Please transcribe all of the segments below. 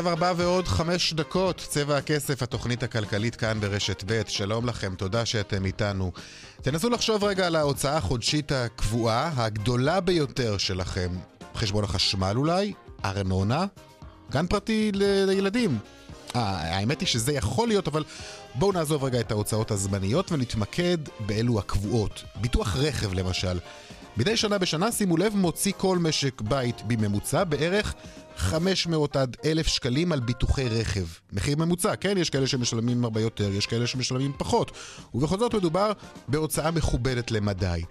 עכשיו ארבע ועוד חמש דקות, צבע הכסף, התוכנית הכלכלית כאן ברשת ב', שלום לכם, תודה שאתם איתנו. תנסו לחשוב רגע על ההוצאה החודשית הקבועה, הגדולה ביותר שלכם. חשבון החשמל אולי? ארנונה? גן פרטי לילדים? אה, האמת היא שזה יכול להיות, אבל בואו נעזוב רגע את ההוצאות הזמניות ונתמקד באלו הקבועות. ביטוח רכב למשל. מדי שנה בשנה, שימו לב, מוציא כל משק בית בממוצע בערך 500 עד 1,000 שקלים על ביטוחי רכב. מחיר ממוצע, כן? יש כאלה שמשלמים הרבה יותר, יש כאלה שמשלמים פחות. ובכל זאת מדובר בהוצאה מכובדת למדי.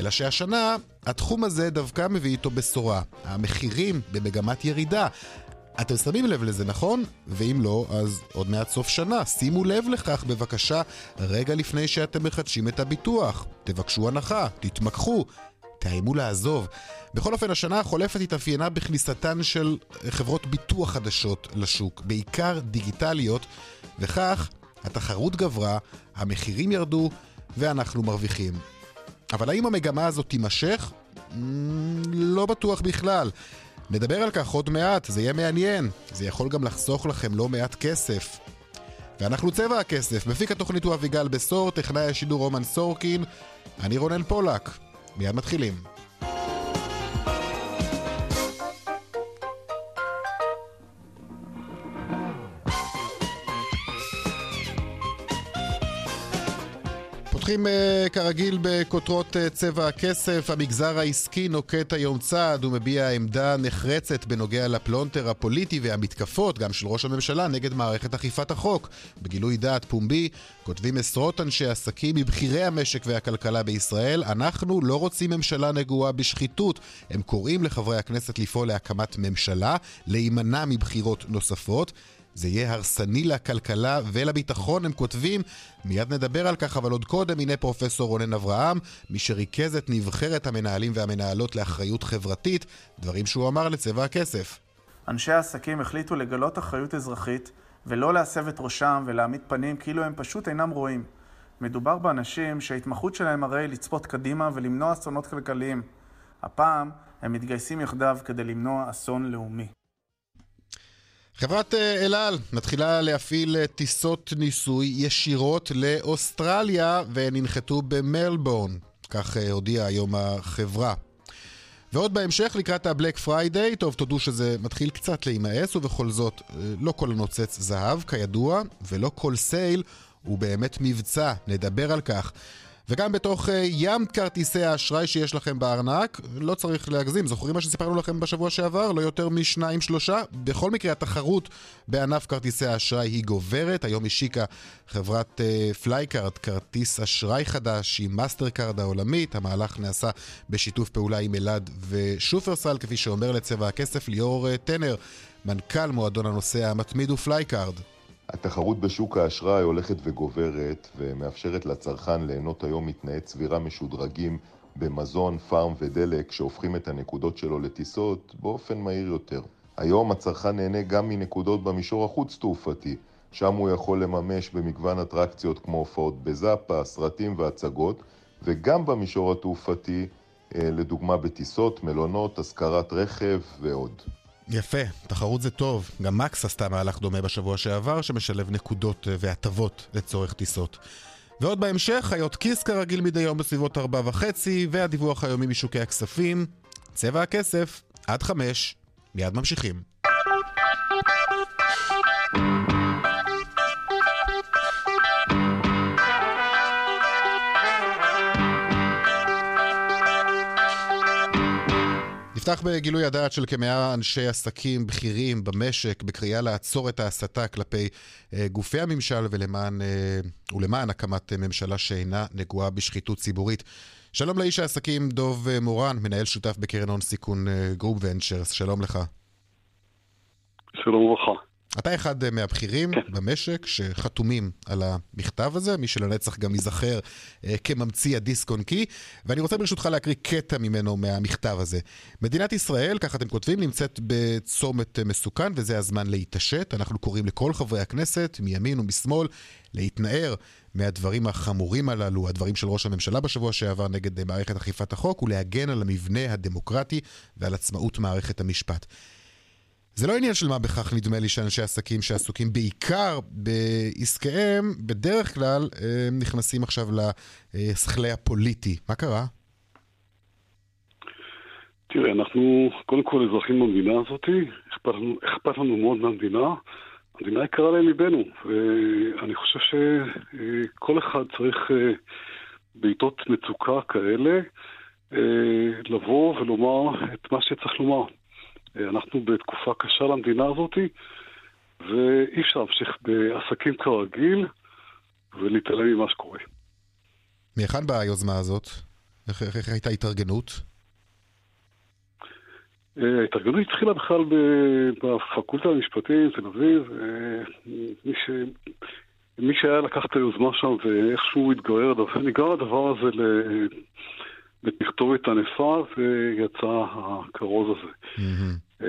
אלא שהשנה, התחום הזה דווקא מביא איתו בשורה. המחירים במגמת ירידה. אתם שמים לב לזה, נכון? ואם לא, אז עוד מעט סוף שנה. שימו לב לכך בבקשה רגע לפני שאתם מחדשים את הביטוח. תבקשו הנחה, תתמקחו, תאיימו לעזוב. בכל אופן, השנה החולפת התאפיינה בכניסתן של חברות ביטוח חדשות לשוק, בעיקר דיגיטליות, וכך התחרות גברה, המחירים ירדו, ואנחנו מרוויחים. אבל האם המגמה הזאת תימשך? Mm, לא בטוח בכלל. נדבר על כך עוד מעט, זה יהיה מעניין. זה יכול גם לחסוך לכם לא מעט כסף. ואנחנו צבע הכסף, מפיק התוכנית הוא אביגל בשור, טכנאי השידור רומן סורקין, אני רונן פולק. מיד מתחילים. פותחים uh, כרגיל בכותרות uh, צבע הכסף. המגזר העסקי נוקט היום צעד ומביע עמדה נחרצת בנוגע לפלונטר הפוליטי והמתקפות, גם של ראש הממשלה, נגד מערכת אכיפת החוק. בגילוי דעת פומבי כותבים עשרות אנשי עסקים מבכירי המשק והכלכלה בישראל, אנחנו לא רוצים ממשלה נגועה בשחיתות. הם קוראים לחברי הכנסת לפעול להקמת ממשלה, להימנע מבחירות נוספות. זה יהיה הרסני לכלכלה ולביטחון, הם כותבים. מיד נדבר על כך, אבל עוד קודם, הנה פרופסור רונן אברהם, מי שריכז את נבחרת המנהלים והמנהלות לאחריות חברתית, דברים שהוא אמר לצבע הכסף. אנשי העסקים החליטו לגלות אחריות אזרחית ולא להסב את ראשם ולהעמיד פנים כאילו הם פשוט אינם רואים. מדובר באנשים שההתמחות שלהם הרי לצפות קדימה ולמנוע אסונות כלכליים. הפעם הם מתגייסים יחדיו כדי למנוע אסון לאומי. חברת אה, אל על מתחילה להפעיל אה, טיסות ניסוי ישירות לאוסטרליה והן ינחתו במלבורן, כך אה, הודיעה היום החברה. ועוד בהמשך לקראת ה Black Friday, טוב תודו שזה מתחיל קצת להימאס ובכל זאת לא כל הנוצץ זהב כידוע ולא כל sale הוא באמת מבצע, נדבר על כך. וגם בתוך אה, ים כרטיסי האשראי שיש לכם בארנק, לא צריך להגזים, זוכרים מה שסיפרנו לכם בשבוע שעבר? לא יותר משניים שלושה? בכל מקרה, התחרות בענף כרטיסי האשראי היא גוברת. היום השיקה חברת אה, FlyCard כרטיס אשראי חדש עם Mastercard העולמית. המהלך נעשה בשיתוף פעולה עם אל על ושופרסל, כפי שאומר לצבע הכסף ליאור אה, טנר, מנכ"ל מועדון הנוסע המתמיד ו FlyCard. התחרות בשוק האשראי הולכת וגוברת ומאפשרת לצרכן ליהנות היום מתנאי צבירה משודרגים במזון, פארם ודלק שהופכים את הנקודות שלו לטיסות באופן מהיר יותר. היום הצרכן נהנה גם מנקודות במישור החוץ-תעופתי, שם הוא יכול לממש במגוון אטרקציות כמו הופעות בזאפה, סרטים והצגות, וגם במישור התעופתי, אה, לדוגמה בטיסות, מלונות, השכרת רכב ועוד. יפה, תחרות זה טוב. גם מקס עשתה מהלך דומה בשבוע שעבר, שמשלב נקודות אה, והטבות לצורך טיסות. ועוד בהמשך, חיות כיס כרגיל מדי יום בסביבות ארבע וחצי, והדיווח היומי משוקי הכספים. צבע הכסף, עד חמש. מיד ממשיכים. נפתח בגילוי הדעת של כמאה אנשי עסקים בכירים במשק בקריאה לעצור את ההסתה כלפי אה, גופי הממשל ולמען, אה, ולמען הקמת ממשלה שאינה נגועה בשחיתות ציבורית. שלום לאיש העסקים דוב מורן, מנהל שותף בקרן הון סיכון Grove Ventures, שלום לך. שלום וברכה. אתה אחד מהבכירים כן. במשק שחתומים על המכתב הזה, מי שלנצח גם ייזכר אה, כממציא הדיסק און קי, ואני רוצה ברשותך להקריא קטע ממנו מהמכתב הזה. מדינת ישראל, כך אתם כותבים, נמצאת בצומת מסוכן וזה הזמן להתעשת. אנחנו קוראים לכל חברי הכנסת, מימין ומשמאל, להתנער מהדברים החמורים הללו, הדברים של ראש הממשלה בשבוע שעבר נגד מערכת אכיפת החוק, ולהגן על המבנה הדמוקרטי ועל עצמאות מערכת המשפט. זה לא עניין של מה בכך, נדמה לי, שאנשי עסקים שעסוקים בעיקר בעסקיהם, בדרך כלל הם נכנסים עכשיו לשכלי הפוליטי. מה קרה? תראה, אנחנו קודם כל אזרחים במדינה הזאת, אכפת לנו, אכפת לנו מאוד מהמדינה. המדינה יקרה לליבנו, ואני חושב שכל אחד צריך אה, בעיתות מצוקה כאלה אה, לבוא ולומר את מה שצריך לומר. אנחנו בתקופה קשה למדינה הזאת, ואי אפשר להמשיך בעסקים כרגיל ולהתעלם ממה שקורה. מהיכן באה היוזמה הזאת? איך, איך, איך הייתה התארגנות? אה, ההתארגנות התחילה בכלל בפקולטה למשפטים, תל אביב. אה, מי, ש... מי שהיה לקח את היוזמה שם ואיכשהו התגורר, נגרר הדבר הזה בתכתובת ענפה ויצא הכרוז הזה. Mm-hmm.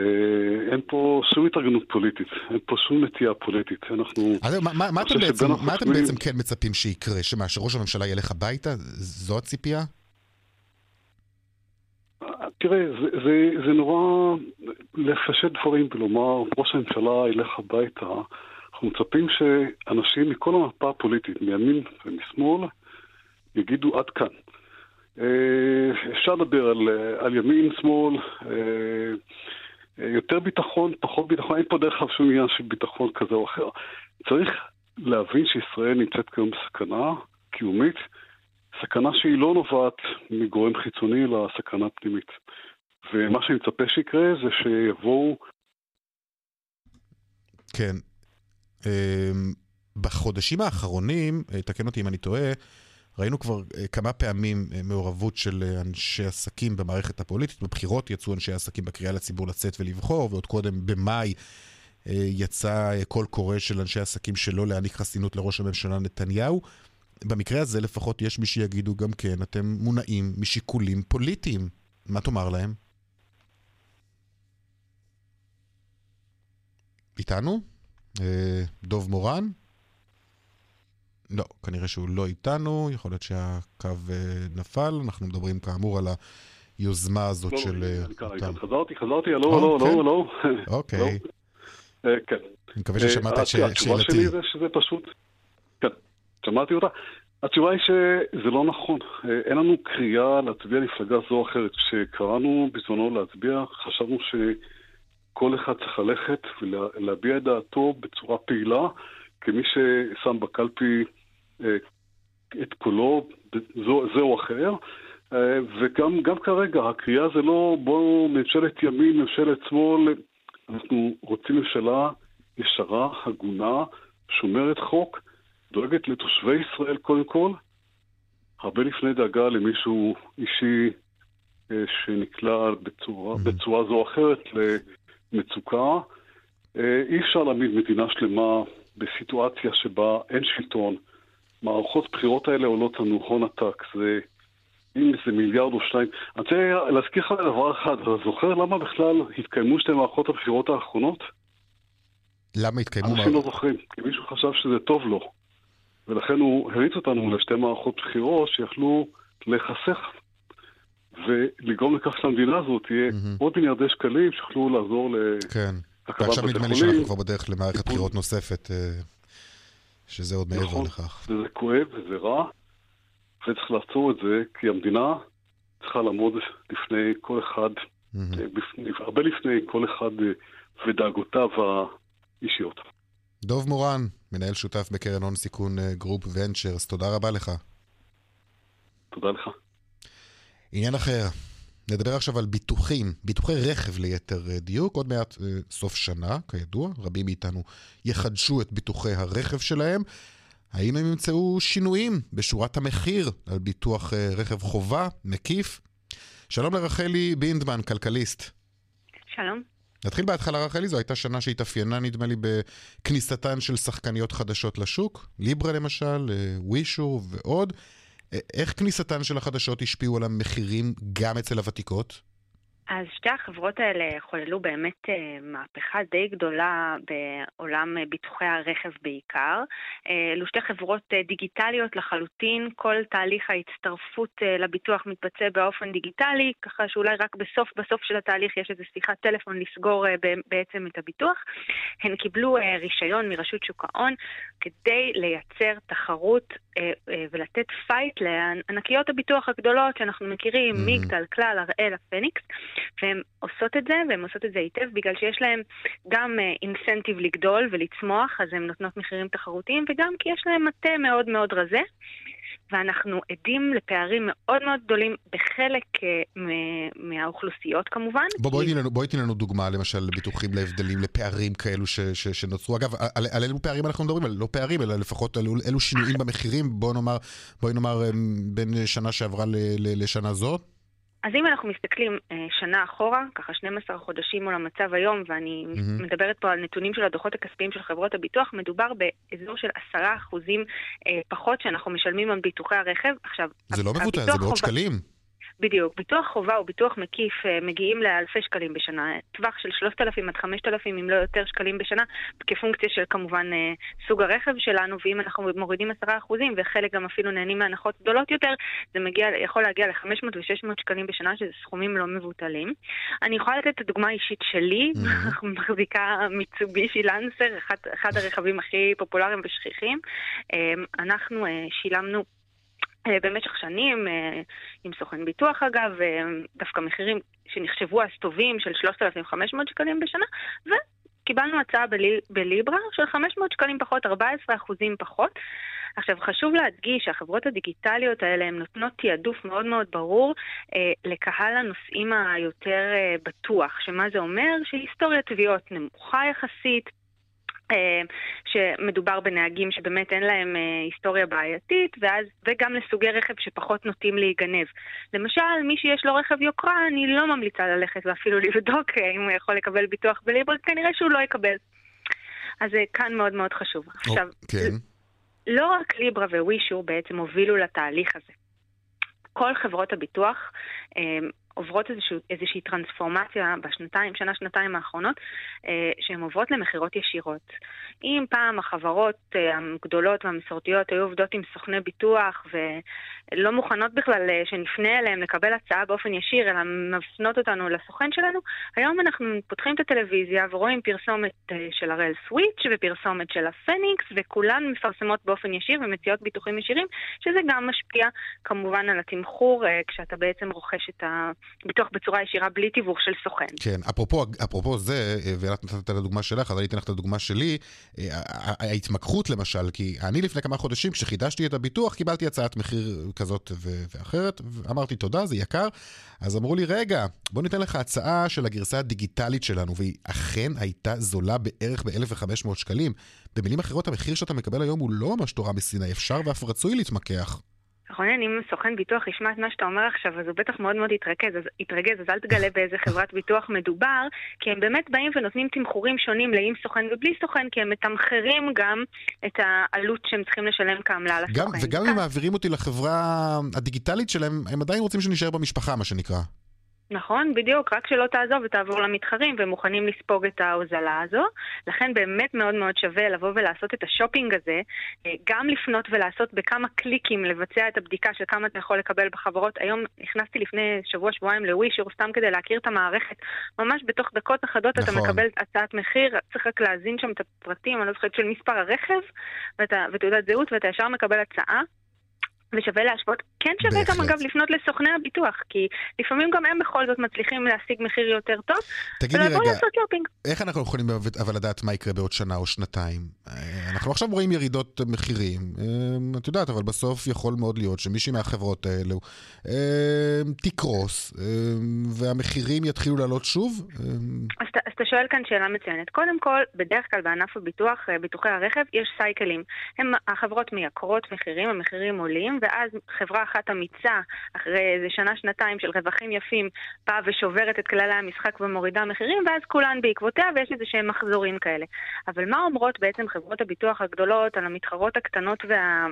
אין פה שום התארגנות פוליטית, אין פה שום נטייה פוליטית. אנחנו... אז מה, מה, מה, אתם בעצם, מה אתם בעצם כן מצפים שיקרה? שמה, שראש הממשלה ילך הביתה? זו הציפייה? תראה, זה, זה, זה נורא לפשט דברים ולומר, ראש הממשלה ילך הביתה. אנחנו מצפים שאנשים מכל המפה הפוליטית, מימין ומשמאל, יגידו עד כאן. אה, אפשר לדבר על, אה, על ימין, שמאל, אה, יותר ביטחון, פחות ביטחון, אין פה דרך כלל שום עניין של ביטחון כזה או אחר. צריך להבין שישראל נמצאת כיום בסכנה קיומית, סכנה שהיא לא נובעת מגורם חיצוני, אלא סכנה פנימית. ומה שאני מצפה שיקרה זה שיבואו... כן. בחודשים האחרונים, תקן אותי אם אני טועה, ראינו כבר אה, כמה פעמים אה, מעורבות של אה, אנשי עסקים במערכת הפוליטית. בבחירות יצאו אנשי עסקים בקריאה לציבור לצאת ולבחור, ועוד קודם, במאי, יצא קול קורא של אנשי עסקים שלא להעניק חסינות לראש הממשלה נתניהו. במקרה הזה לפחות יש מי שיגידו גם כן, אתם מונעים משיקולים פוליטיים. מה תאמר להם? איתנו? דוב מורן? לא, כנראה שהוא לא איתנו, יכול להיות שהקו אה, נפל. אנחנו מדברים כאמור על היוזמה הזאת לא, של... אה, חזרתי, חזרתי, הלו, הלו, הלו, הלו. אוקיי. אה, כן. אני מקווה ששמעת את שאלתי. התשובה שלי זה שזה פשוט... כן, שמעתי אותה. התשובה היא שזה לא נכון. אין לנו קריאה להצביע למפלגה זו או אחרת. כשקראנו בזמנו להצביע, חשבנו שכל אחד צריך ללכת ולהביע את דעתו בצורה פעילה, כמי ששם בקלפי את קולו, זה או אחר. אה, וגם כרגע, הקריאה זה לא בואו ממשלת ימין, ממשלת שמאל, אנחנו רוצים ממשלה ישרה, הגונה, שומרת חוק, דואגת לתושבי ישראל קודם כל, הרבה לפני דאגה למישהו אישי אה, שנקלע בצורה, mm-hmm. בצורה זו או אחרת למצוקה. אי אפשר להעמיד מדינה שלמה בסיטואציה שבה אין שלטון. מערכות בחירות האלה עולות לנו הון עתק, זה אם זה מיליארד או שניים. אני רוצה להזכיר לך דבר אחד, אתה זוכר למה בכלל התקיימו שתי מערכות הבחירות האחרונות? למה התקיימו? אנשים לא זוכרים, כי מישהו חשב שזה טוב לו. ולכן הוא הריץ אותנו לשתי מערכות בחירות שיכלו להיחסך ולגרום לכך שהמדינה הזאת תהיה mm-hmm. עוד מיליארדי שקלים שיוכלו לעזור ל... כן. ועכשיו נדמה לי שאנחנו כבר בדרך למערכת בחירות נוספת, אה, שזה עוד מעבר נכון. לכך. וזה כואב וזה רע, וצריך לעצור את זה, כי המדינה צריכה לעמוד לפני כל אחד, mm-hmm. הרבה לפני כל אחד אה, ודאגותיו האישיות. דוב מורן, מנהל שותף בקרן הון סיכון Grove Ventures, תודה רבה לך. תודה לך. עניין אחר, נדבר עכשיו על ביטוחים, ביטוחי רכב ליתר אה, דיוק. עוד מעט סוף שנה, כידוע, רבים מאיתנו יחדשו את ביטוחי הרכב שלהם. האם הם ימצאו שינויים בשורת המחיר על ביטוח אה, רכב חובה, מקיף? שלום לרחלי בינדמן, כלכליסט. שלום. נתחיל בהתחלה, רחלי, זו הייתה שנה שהתאפיינה, נדמה לי, בכניסתן של שחקניות חדשות לשוק, ליברה למשל, ווישו ועוד. איך כניסתן של החדשות השפיעו על המחירים גם אצל הוותיקות? אז שתי החברות האלה חוללו באמת אה, מהפכה די גדולה בעולם אה, ביטוחי הרכב בעיקר. אה, אלו שתי חברות דיגיטליות לחלוטין, כל תהליך ההצטרפות לביטוח מתבצע באופן דיגיטלי, ככה שאולי רק בסוף בסוף של התהליך יש איזו שיחת טלפון לסגור בעצם את הביטוח. הן קיבלו רישיון מרשות שוק ההון כדי לייצר תחרות ולתת fight לענקיות הביטוח הגדולות שאנחנו מכירים, mm-hmm. מגדל, כלל, הראל, הפניקס. והן עושות את זה, והן עושות את זה היטב, בגלל שיש להן גם אינסנטיב uh, לגדול ולצמוח, אז הן נותנות מחירים תחרותיים, וגם כי יש להן מטה מאוד מאוד רזה. ואנחנו עדים לפערים מאוד מאוד גדולים בחלק uh, מהאוכלוסיות כמובן. בוא, בואי תני לנו, בוא לנו דוגמה, למשל, לביטוחים להבדלים, לפערים כאלו ש, ש, שנוצרו. אגב, על, על אילו פערים אנחנו מדברים? על לא פערים, אלא לפחות על אילו שינויים במחירים, בואי נאמר, בואי נאמר בין שנה שעברה ל, ל, לשנה זאת. אז אם אנחנו מסתכלים אה, שנה אחורה, ככה 12 חודשים מול המצב היום, ואני mm-hmm. מדברת פה על נתונים של הדוחות הכספיים של חברות הביטוח, מדובר באזור של 10% אה, פחות שאנחנו משלמים על ביטוחי הרכב. עכשיו, זה לא מבוטל, זה מאות. שקלים. בדיוק. ביטוח חובה או ביטוח מקיף אה, מגיעים לאלפי שקלים בשנה. טווח של 3,000 עד 5,000, אם לא יותר שקלים בשנה, כפונקציה של כמובן אה, סוג הרכב שלנו, ואם אנחנו מורידים 10% וחלק גם אפילו נהנים מהנחות גדולות יותר, זה מגיע, יכול להגיע ל-500 ו-600 שקלים בשנה, שזה סכומים לא מבוטלים. אני יכולה לתת את הדוגמה האישית שלי, mm-hmm. מחזיקה מיצובישי לנסר, אחד, אחד הרכבים הכי פופולריים ושכיחים. אה, אנחנו שילמנו במשך שנים, אה, עם סוכן ביטוח אגב, אה, דווקא מחירים שנחשבו אז טובים של 3,500 שקלים בשנה, וקיבלנו הצעה בליברה של 500 שקלים פחות, 14 אחוזים פחות. עכשיו, חשוב להדגיש שהחברות הדיגיטליות האלה הן נותנות תעדוף מאוד מאוד ברור אה, לקהל הנוסעים היותר אה, בטוח, שמה זה אומר? שהיסטוריה תביעות נמוכה יחסית, אה, שמדובר בנהגים שבאמת אין להם אה, היסטוריה בעייתית, ואז, וגם לסוגי רכב שפחות נוטים להיגנב. למשל, מי שיש לו רכב יוקרה, אני לא ממליצה ללכת ואפילו לבדוק אה, אם הוא יכול לקבל ביטוח בליבר, כנראה שהוא לא יקבל. אז כאן מאוד מאוד חשוב. Oh, עכשיו, כן. לא רק ליברה ווישו בעצם הובילו לתהליך הזה. כל חברות הביטוח עוברות איזושהי, איזושהי טרנספורמציה בשנתיים, שנה-שנתיים האחרונות, אה, שהן עוברות למכירות ישירות. אם פעם החברות אה, הגדולות והמסורתיות היו עובדות עם סוכני ביטוח ולא מוכנות בכלל אה, שנפנה אליהם לקבל הצעה באופן ישיר, אלא מפנות אותנו לסוכן שלנו, היום אנחנו פותחים את הטלוויזיה ורואים פרסומת של הראל סוויץ' ופרסומת של הפניקס, וכולן מפרסמות באופן ישיר ומציעות ביטוחים ישירים, שזה גם משפיע כמובן על התמחור כשאתה בעצם רוכש את ה... ביטוח בצורה ישירה בלי תיווך של סוכן. כן, אפרופו, אפרופו זה, ואת נתת את הדוגמה שלך, אז אני אתן לך את הדוגמה שלי, ההתמקחות למשל, כי אני לפני כמה חודשים, כשחידשתי את הביטוח, קיבלתי הצעת מחיר כזאת ואחרת, ואמרתי תודה, זה יקר, אז אמרו לי, רגע, בוא ניתן לך הצעה של הגרסה הדיגיטלית שלנו, והיא אכן הייתה זולה בערך ב-1,500 שקלים. במילים אחרות, המחיר שאתה מקבל היום הוא לא ממש תורה מסיני, אפשר ואף רצוי להתמקח. רונן, אם סוכן ביטוח ישמע את מה שאתה אומר עכשיו, אז הוא בטח מאוד מאוד יתרכז, אז, יתרגז, אז אל תגלה באיזה חברת ביטוח מדובר, כי הם באמת באים ונותנים תמחורים שונים לאם סוכן ובלי סוכן, כי הם מתמחרים גם את העלות שהם צריכים לשלם כעמלה לסוכן. וגם אם מעבירים אותי לחברה הדיגיטלית שלהם, הם עדיין רוצים שנשאר במשפחה, מה שנקרא. נכון, בדיוק, רק שלא תעזוב ותעבור למתחרים, והם מוכנים לספוג את ההוזלה הזו. לכן באמת מאוד מאוד שווה לבוא ולעשות את השופינג הזה, אה, גם לפנות ולעשות בכמה קליקים, לבצע את הבדיקה של כמה אתה יכול לקבל בחברות. היום נכנסתי לפני שבוע-שבועיים לווישור, סתם כדי להכיר את המערכת. ממש בתוך דקות אחדות נכון. אתה מקבל הצעת מחיר, צריך רק להזין שם את הפרטים, אני לא זוכרת, של מספר הרכב ותעודת זהות, ואתה ישר מקבל הצעה. ושווה להשוות. כן שווה בהחלט. גם אגב לפנות לסוכני הביטוח, כי לפעמים גם הם בכל זאת מצליחים להשיג מחיר יותר טוב, תגידי רגע, לעשות שופינג. איך אנחנו יכולים אבל לדעת מה יקרה בעוד שנה או שנתיים? אה, אנחנו עכשיו רואים ירידות מחירים, אה, את יודעת, אבל בסוף יכול מאוד להיות שמישהי מהחברות האלו אה, תקרוס, והמחירים יתחילו לעלות שוב? אז, אתה- אז אתה שואל כאן שאלה מצוינת. קודם כל, בדרך כלל בענף הביטוח, ביטוחי הרכב, יש סייקלים. הם, החברות מייקרות מחירים, המחירים עולים, ואז חברה אחת אמיצה, אחרי איזה שנה-שנתיים של רווחים יפים, באה ושוברת את כללי המשחק ומורידה מחירים, ואז כולן בעקבותיה, ויש איזה שהם מחזורים כאלה. אבל מה אומרות בעצם חברות הביטוח הגדולות על המתחרות הקטנות וה...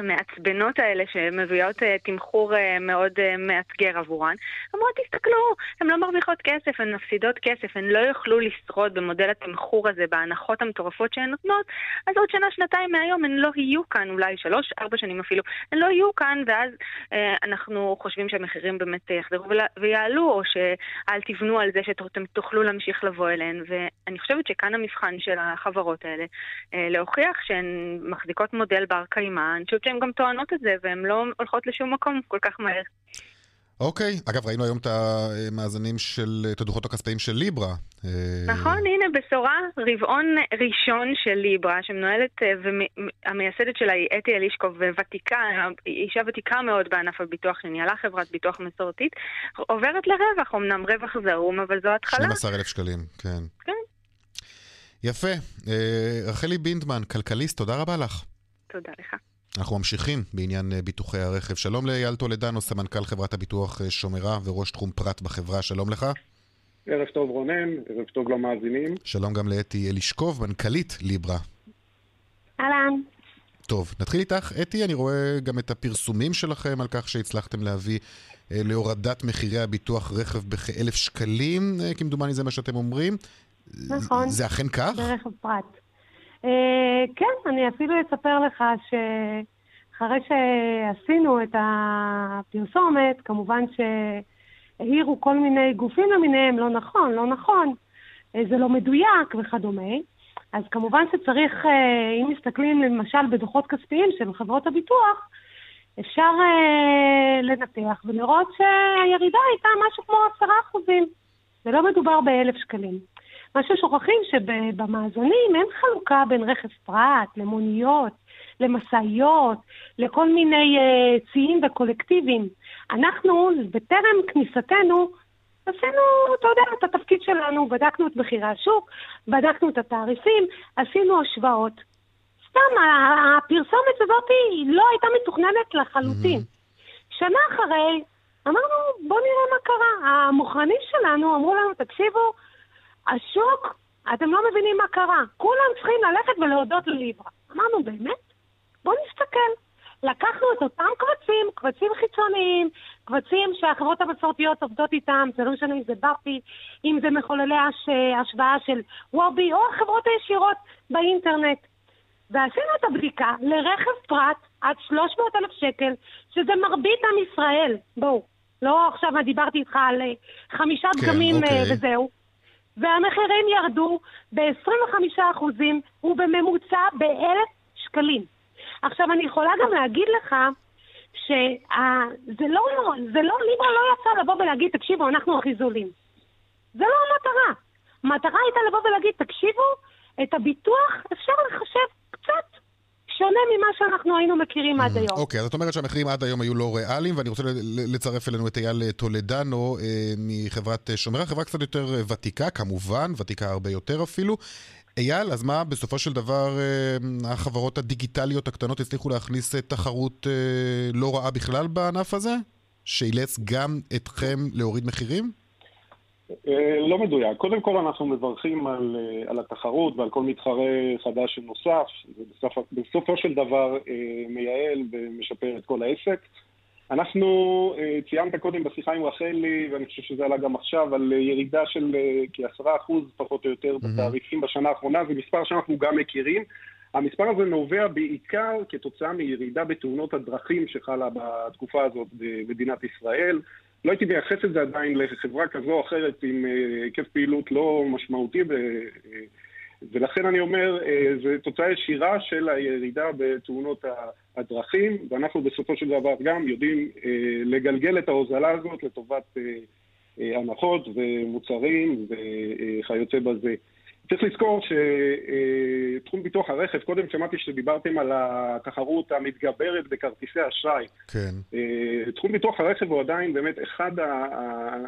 המעצבנות האלה שמביאות אה, תמחור אה, מאוד אה, מאתגר עבורן. אומרות, תסתכלו, הן לא מרוויחות כסף, הן מפסידות כסף, הן לא יוכלו לשרוד במודל התמחור הזה, בהנחות המטורפות שהן נותנות, אז עוד שנה, שנתיים מהיום הן לא יהיו כאן, אולי שלוש, ארבע שנים אפילו, הן לא יהיו כאן, ואז אה, אנחנו חושבים שהמחירים באמת יחזרו ויעלו, או שאל תבנו על זה שאתם תוכלו להמשיך לבוא אליהן, ואני חושבת שכאן המבחן של החברות האלה, אה, להוכיח שהן מחזיקות מודל בר קיימא, אני חושבת שהן גם טוענות את זה, והן לא הולכות לשום מקום כל כך מהר. אוקיי, אגב, ראינו היום את המאזנים של, את הדוחות הכספיים של ליברה. אה, נכון, הנה בשורה, רבעון ראשון של ליברה, שמנוהלת, אה, והמייסדת שלה היא אתי אלישקוב, ותיקה, אישה ותיקה מאוד בענף הביטוח, שניהלה חברת ביטוח מסורתית, עוברת לרווח, אמנם רווח זעום, אבל זו התחלה. 12,000 שקלים, כן. כן. יפה. אה, רחלי בינדמן, כלכליסט, תודה רבה לך. תודה לך. אנחנו ממשיכים בעניין אה, ביטוחי הרכב. שלום לאייל טולדנו, סמנכ"ל חברת הביטוח אה, שומרה וראש תחום פרט בחברה, שלום לך. ערב טוב רונן, ערב טוב למאזינים. שלום גם לאתי אלישקוב, מנכ"לית ליברה. אהלן. טוב, נתחיל איתך. אתי, אני רואה גם את הפרסומים שלכם על כך שהצלחתם להביא אה, להורדת מחירי הביטוח רכב בכאלף שקלים, אה, כמדומני זה מה שאתם אומרים. נכון. זה אכן כך? ברכב פרט. אה, כן, אני אפילו אספר לך שאחרי שעשינו את הפרסומת, כמובן שהעירו כל מיני גופים למיניהם, לא נכון, לא נכון, אה, זה לא מדויק וכדומה. אז כמובן שצריך, אה, אם מסתכלים למשל בדוחות כספיים של חברות הביטוח, אפשר לנתח ולראות שהירידה הייתה משהו כמו עשרה אחוזים. ולא מדובר באלף שקלים. מה ששוכחים שבמאזנים אין חלוקה בין רכב פרט למוניות, למשאיות, לכל מיני uh, ציים וקולקטיבים. אנחנו, בטרם כניסתנו, עשינו, אתה יודע, את התפקיד שלנו, בדקנו את מחירי השוק, בדקנו את התעריפים, עשינו השוואות. סתם, הפרסומת הזאת לא הייתה מתוכננת לחלוטין. שנה אחרי, אמרנו, בואו נראה מה קרה. המוכרנים שלנו אמרו לנו, תקשיבו, השוק, אתם לא מבינים מה קרה. כולם צריכים ללכת ולהודות לליברה. אמרנו, באמת? בואו נסתכל. לקחנו את אותם קבצים, קבצים חיצוניים, קבצים שהחברות המסורתיות עובדות איתם, זה לא משנה אם זה בפי, אם זה מחוללי הש... השוואה של וובי, או החברות הישירות באינטרנט. ועשינו את הבדיקה לרכב פרט עד 300 אלף שקל, שזה מרבית עם ישראל. בואו, לא עכשיו דיברתי איתך על אה, חמישה כן, דגמים אה, אוקיי. וזהו. והמחירים ירדו ב-25% ובממוצע באלף שקלים. עכשיו, אני יכולה גם להגיד לך שזה לא, זה לא, ליברה לא יצא לבוא ולהגיד, תקשיבו, אנחנו הכי זולים. זה לא המטרה. המטרה הייתה לבוא ולהגיד, תקשיבו, את הביטוח אפשר לחשב קצת שונה ממה שאנחנו היינו מכירים עד היום. אוקיי, אז את אומרת שהמחירים עד היום היו לא ריאליים, ואני רוצה לצרף אלינו את אייל טולדנו אה, מחברת אה, שומרה, חברה קצת יותר אה, ותיקה, כמובן, ותיקה הרבה יותר אפילו. אייל, אז מה, בסופו של דבר אה, החברות הדיגיטליות הקטנות הצליחו להכניס אה, תחרות אה, לא רעה בכלל בענף הזה? שאילץ גם אתכם להוריד מחירים? אה, לא מדויק. קודם כל אנחנו מברכים על, אה, על התחרות ועל כל מתחרה חדש שנוסף. זה בסוף, בסופו של דבר אה, מייעל ומשפר את כל העסק. אנחנו, ציינת קודם בשיחה עם רחלי, ואני חושב שזה עלה גם עכשיו, על ירידה של כעשרה אחוז פחות או יותר בתעריפים בשנה האחרונה, זה מספר שאנחנו גם מכירים. המספר הזה נובע בעיקר כתוצאה מירידה בתאונות הדרכים שחלה בתקופה הזאת במדינת ישראל. לא הייתי מייחס את זה עדיין לחברה כזו או אחרת עם אה, היקף פעילות לא משמעותי ולכן אני אומר, אה, זו תוצאה ישירה של הירידה בתאונות הדרכים, ואנחנו בסופו של דבר גם יודעים אה, לגלגל את ההוזלה הזאת לטובת הנחות ומוצרים וכיוצא בזה. צריך לזכור שתחום ביטוח הרכב, קודם שמעתי שדיברתם על התחרות המתגברת בכרטיסי אשראי. כן. אה, תחום ביטוח הרכב הוא עדיין באמת אחד ה...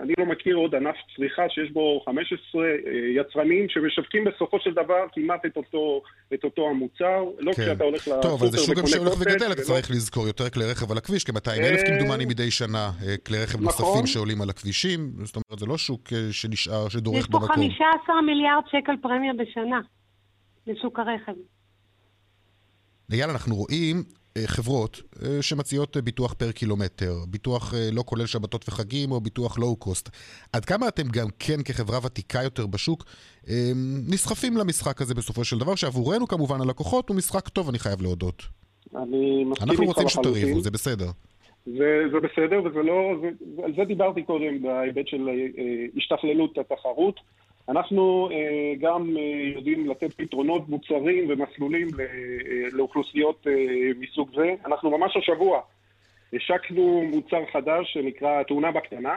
אני לא מכיר עוד ענף צריכה שיש בו 15 אה, יצרנים שמשווקים בסופו של דבר כמעט את אותו, את אותו המוצר. לא כן. כשאתה הולך לסופר וקונה טוב, אבל זה שוק גם שהולך וגדל, אתה צריך לזכור יותר כלי רכב על הכביש, כ-200 אלף אה, כמדומני מדי שנה, כלי רכב נכון. נוספים שעולים על הכבישים. זאת אומרת, זה לא שוק שנשאר, שדורך במקום. יש פה 15 מיליארד שקל פרמיה בשנה לשוק הרכב. אייל, אנחנו רואים אה, חברות אה, שמציעות אה, ביטוח פר קילומטר, ביטוח לא כולל שבתות וחגים או ביטוח לואו קוסט. עד כמה אתם גם כן כחברה ותיקה יותר בשוק נסחפים למשחק הזה בסופו של דבר, שעבורנו כמובן הלקוחות הוא משחק טוב, אני חייב להודות. אני מסכים איתך לחלוטין. אנחנו רוצים שתריבו, זה בסדר. זה, זה בסדר, וזה לא... זה, על זה דיברתי קודם בהיבט של השתכללות התחרות. אנחנו אה, גם אה, יודעים לתת פתרונות מוצרים ומסלולים אה, לאוכלוסיות מסוג זה. אנחנו ממש השבוע השקנו מוצר חדש שנקרא תאונה בקטנה,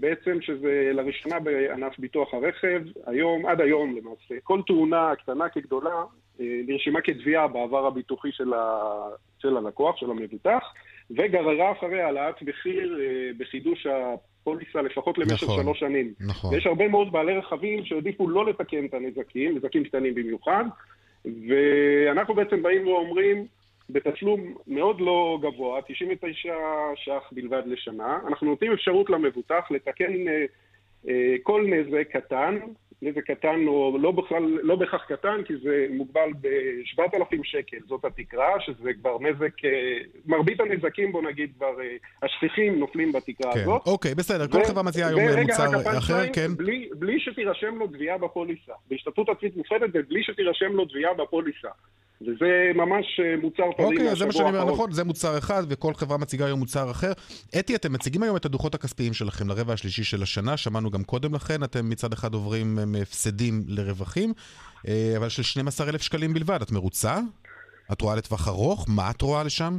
בעצם שזה לראשונה בענף ביטוח הרכב, היום, עד היום למעשה. כל תאונה, קטנה כגדולה, נרשמה כתביעה בעבר הביטוחי של, ה, של הלקוח, של המבוטח, וגררה אחריה העלאת מחיר בחידוש פוליסה לפחות למשך נכון, שלוש שנים. נכון. ויש הרבה מאוד בעלי רכבים שהעדיפו לא לתקן את הנזקים, נזקים קטנים במיוחד, ואנחנו בעצם באים ואומרים, בתשלום מאוד לא גבוה, 99 ש"ח בלבד לשנה, אנחנו נותנים אפשרות למבוטח לתקן אה, אה, כל נזק קטן, נזק קטן או לא, בכלל, לא בהכרח קטן, כי זה מוגבל ב-7,000 שקל, זאת התקרה, שזה כבר נזק, אה, מרבית הנזקים, בוא נגיד, כבר אה, השכיחים נופלים בתקרה כן. הזאת. אוקיי, בסדר, כל חברה מציעה היום מוצר אחר, כן. בלי, בלי שתירשם לו תביעה בפוליסה, בהשתתפות עצמית מופחדת ובלי שתירשם לו תביעה בפוליסה. וזה ממש אה, מוצר פנים אוקיי, זה מה שאני אומר, נכון, זה מוצר אחד וכל חברה מציגה היום מוצר אחר. אתי, אתם מציגים היום את הדוחות הכספיים שלכם לרבע השלישי של השנה, שמענו גם קודם לכן, אתם מצד אחד עוברים מהפסדים לרווחים, אה, אבל של 12,000 שקלים בלבד. את מרוצה? את רואה לטווח ארוך? מה את רואה לשם?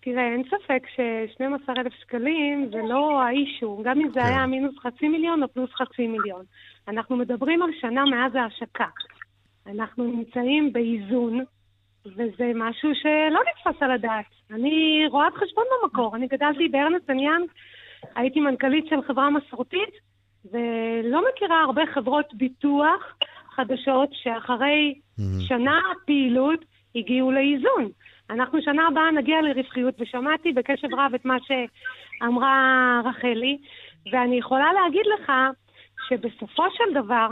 תראה, אין ספק ש-12,000 שקלים זה לא האישו, גם אם זה כן. היה מינוס חצי מיליון או פלוס חצי מיליון. אנחנו מדברים על שנה מאז ההשקה. אנחנו נמצאים באיזון, וזה משהו שלא נתפס על הדעת. אני רואת חשבון במקור, אני גדלתי בארנסט יאנג, הייתי מנכ"לית של חברה מסורתית, ולא מכירה הרבה חברות ביטוח חדשות שאחרי mm-hmm. שנה פעילות הגיעו לאיזון. אנחנו שנה הבאה נגיע לרווחיות, ושמעתי בקשב רב את מה שאמרה רחלי, ואני יכולה להגיד לך שבסופו של דבר,